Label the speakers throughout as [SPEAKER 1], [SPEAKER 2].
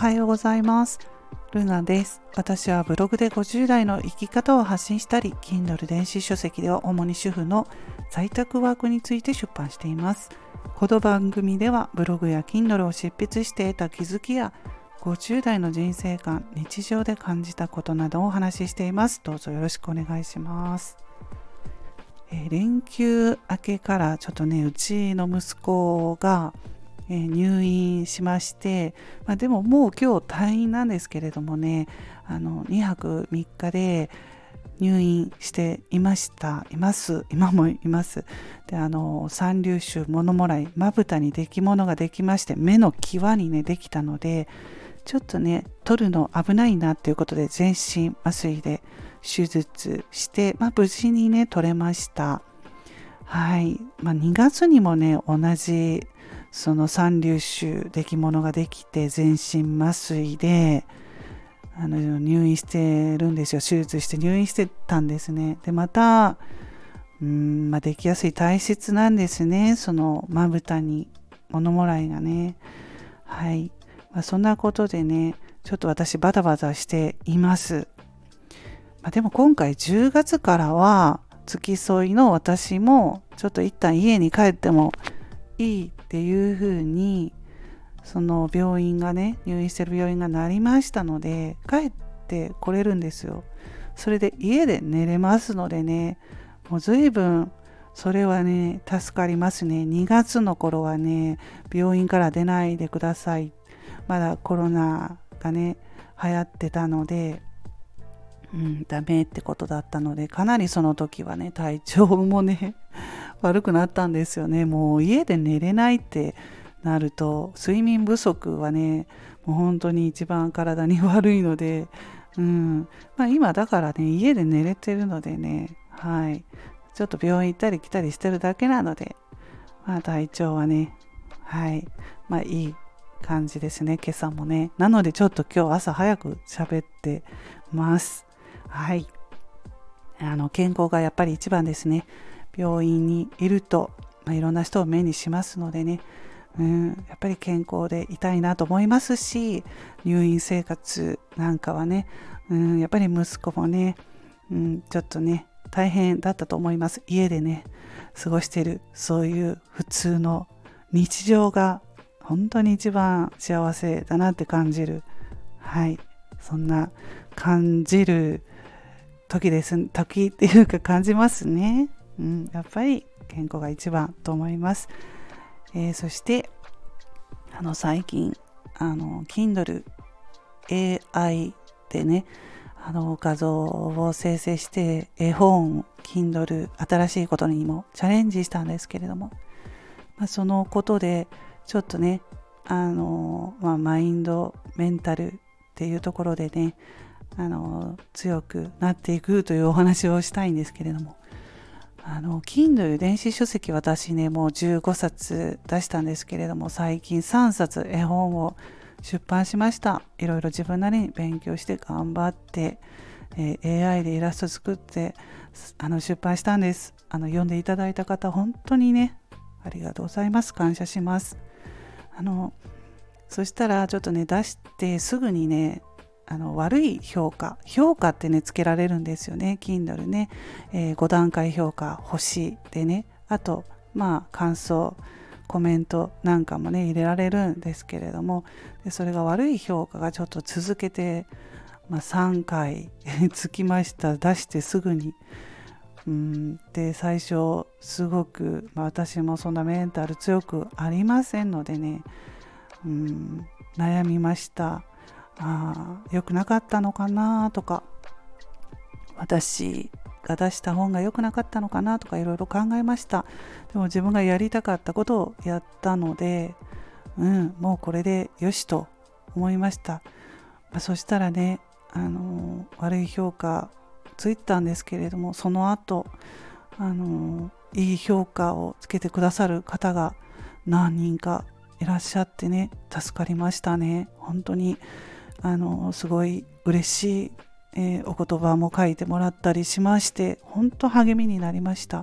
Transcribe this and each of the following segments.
[SPEAKER 1] はようございます。ルナです。私はブログで50代の生き方を発信したり、Kindle 電子書籍では主に主婦の在宅ワークについて出版しています。この番組ではブログや Kindle を執筆して得た気づきや50代の人生観、日常で感じたことなどをお話ししています。どうぞよろしくお願いします。え、連休明けからちょっとね、うちの息子がえ、入院しまして、まあ、でももう今日退院なんですけれどもねあの2泊3日で入院していました。います。今もいます。であの三粒腫物もらいまぶたにできものができまして目の際にねできたのでちょっとね取るの危ないなっていうことで全身麻酔で手術して、まあ、無事にね取れました。はい、まあ、2月にもね同じその三粒腫出来物ができて全身麻酔であの入院してるんですよ。手術して入院してたんですね。でまたうん、まあ、できやすい体質なんですね。そのまぶたに物もらいがね。はい、まあ、そんなことでねちょっと私バタバタしています、まあ、でも今回10月からは付き添いの私もちょっと一旦家に帰ってもいいっていうふうにその病院がね入院してる病院がなりましたので帰ってこれるんですよ。それで家で寝れますのでねもう随分それはね助かりますね。2月の頃はね病院から出ないでください。まだコロナがね流行ってたのでうん、ダメってことだったのでかなりその時はね体調もね悪くなったんですよね。もう家で寝れないってなると睡眠不足はねもう本当に一番体に悪いので、うん。まあ、今だからね家で寝れてるのでねはい。ちょっと病院行ったり来たりしてるだけなので、まあ、体調はねはい。まあいい感じですね今朝もね。なのでちょっと今日朝早く喋ってます。はい。あの健康がやっぱり一番ですね。病院にいると、まあ、いろんな人を目にしますのでね、うん、やっぱり健康でいたいなと思いますし入院生活なんかはね、うん、やっぱり息子もね、うん、ちょっとね大変だったと思います。家でね過ごしてるそういう普通の日常が本当に一番幸せだなって感じる。はい。そんな感じる時です。時っていうか感じますね。うん、やっぱり健康が一番と思います。えー、そしてあの最近あの Kindle AI でねあの画像を生成して絵本 Kindle 新しいことにもチャレンジしたんですけれども、まあ、そのことでちょっとねあの、まあ、マインドメンタルっていうところでねあの強くなっていくというお話をしたいんですけれどもあの Kindle 電子書籍私ねもう15冊出したんですけれども最近3冊絵本を出版しました。いろいろ自分なりに勉強して頑張って、えー、AI でイラスト作ってあの出版したんです。あの読んでいただいた方本当にねありがとうございます。感謝します。あのそしたらちょっとね出してすぐにねあの悪い評価評価ってねつけられるんですよね Kindle ね、えー、5段階評価星でね。あとまあ感想コメントなんかもね入れられるんですけれども。でそれが悪い評価がちょっと続けて、まあ、3回 つきました出してすぐに。うんで最初すごく、まあ、私もそんなメンタル強くありませんのでね。うん悩みました。あ良くなかったのかなとか私が出した本が良くなかったのかなとかいろいろ考えました。でも自分がやりたかったことをやったのでうんもうこれでよしと思いました、まあ、そしたらねあの悪い評価ついたんですけれどもその後あのいい評価をつけてくださる方が何人かいらっしゃってね助かりましたね。本当にあのすごい嬉しい、えー、お言葉も書いてもらったりしまして本当励みになりました、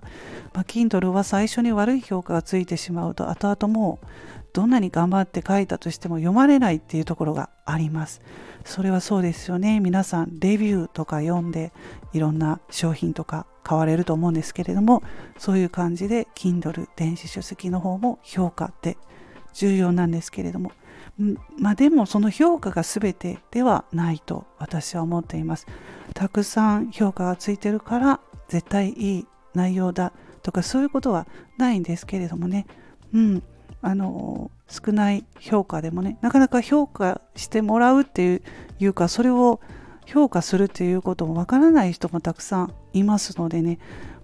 [SPEAKER 1] まあ、Kindle は最初に悪い評価がついてしまうと後々もうどんなに頑張って書いたとしても読まれないっていうところがあります。それはそうですよね。皆さんレビューとか読んでいろんな商品とか買われると思うんですけれどもそういう感じで Kindle 電子書籍の方も評価って重要なんですけれどもまあでもその評価が全てではないと私は思っています。たくさん評価がついてるから絶対いい内容だとかそういうことはないんですけれどもね。うんあの少ない評価でもねなかなか評価してもらうっていうかそれを評価するっていうこともわからない人もたくさんいますのでね、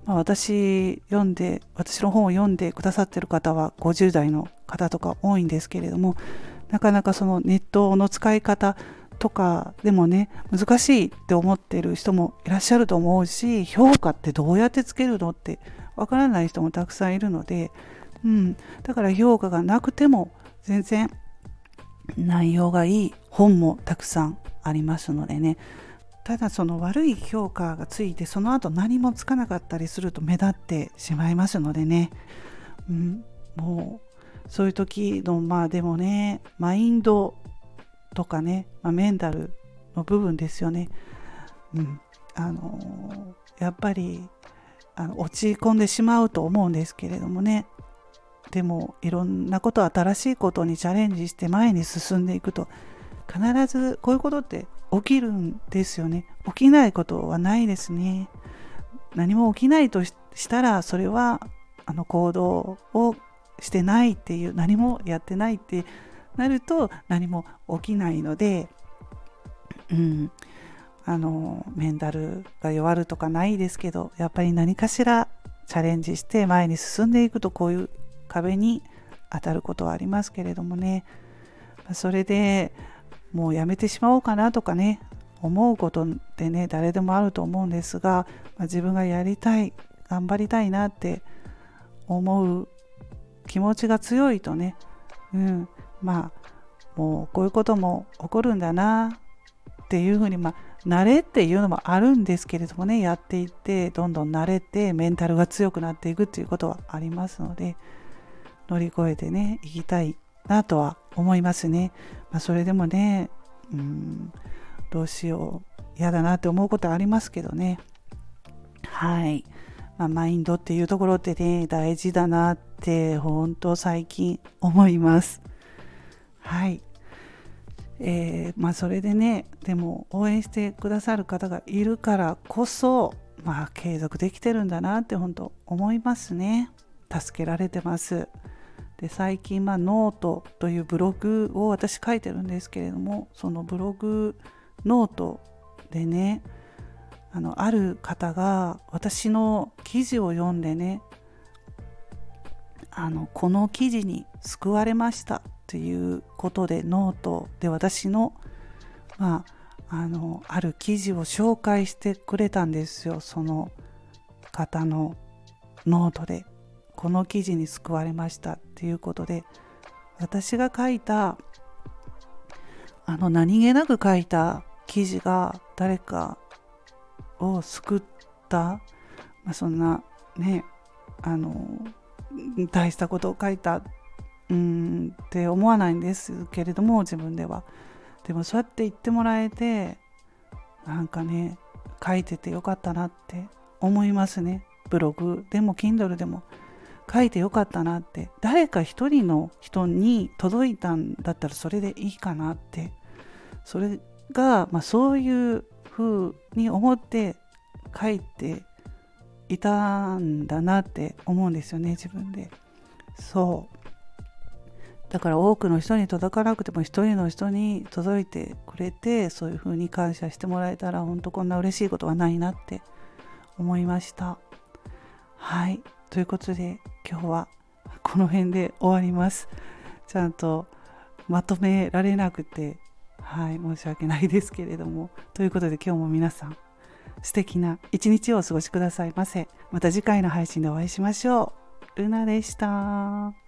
[SPEAKER 1] まあ、私読んで私の本を読んでくださってる方は50代の方とか多いんですけれどもなかなかそのネットの使い方とかでもね難しいって思ってる人もいらっしゃると思うし評価ってどうやってつけるのってわからない人もたくさんいるのでうん、だから評価がなくても全然内容がいい本もたくさんありますのでね。ただその悪い評価がついてその後何もつかなかったりすると目立ってしまいますのでね、うん、もうそういう時のまあでもねマインドとかね、まあ、メンタルの部分ですよね、うん、あのやっぱりあの落ち込んでしまうと思うんですけれどもね。でもいろんなこと新しいことにチャレンジして前に進んでいくと必ずこういうことって起きるんですよね。起きないことはないですね。何も起きないとしたらそれはあの行動をしてないっていう何もやってないってなると何も起きないのでうんあのメンタルが弱るとかないですけどやっぱり何かしらチャレンジして前に進んでいくとこういう壁に当たることはありますけれどもね。それでもうやめてしまおうかなとかね思うことってね誰でもあると思うんですが、まあ、自分がやりたい頑張りたいなって思う気持ちが強いとね、うん、まあもうこういうことも起こるんだなっていうふうにまあ慣れっていうのもあるんですけれどもねやっていってどんどん慣れてメンタルが強くなっていくっていうことはありますので、乗り越えてね行きたいなとは思いますね。まあ、それでもねうんどうしよう嫌だなって思うことはありますけどね。はい、まあ、マインドっていうところってね大事だなって本当最近思います。はい。えー、まあそれでねでも応援してくださる方がいるからこそまあ継続できてるんだなって本当思いますね。助けられてます。で最近、まあ、ノートというブログを私書いてるんですけれどもそのブログノートでねあのある方が私の記事を読んでねあのこの記事に救われましたっていうことでノートで私の,、まあ、あのある記事を紹介してくれたんですよその方のノートで。この記事に救われましたっていうことで私が書いたあの何気なく書いた記事が誰かを救った、まあ、そんなねあの大したことを書いたうんって思わないんですけれども自分では。でもそうやって言ってもらえてなんかね書いててよかったなって思いますね。ブログでも Kindle でも。書いてよかったなって。誰か一人の人に届いたんだったらそれでいいかなって。それが、まあ、そういうふうに思って書いていたんだなって思うんですよね自分で。そう。だから多くの人に届かなくても一人の人に届いてくれてそういうふうに感謝してもらえたら本当こんな嬉しいことはないなって思いました。はい。ということで今日はこの辺で終わります。ちゃんとまとめられなくて、はい、申し訳ないですけれども。ということで今日も皆さん素敵な一日をお過ごしくださいませ。また次回の配信でお会いしましょう。ルナでした。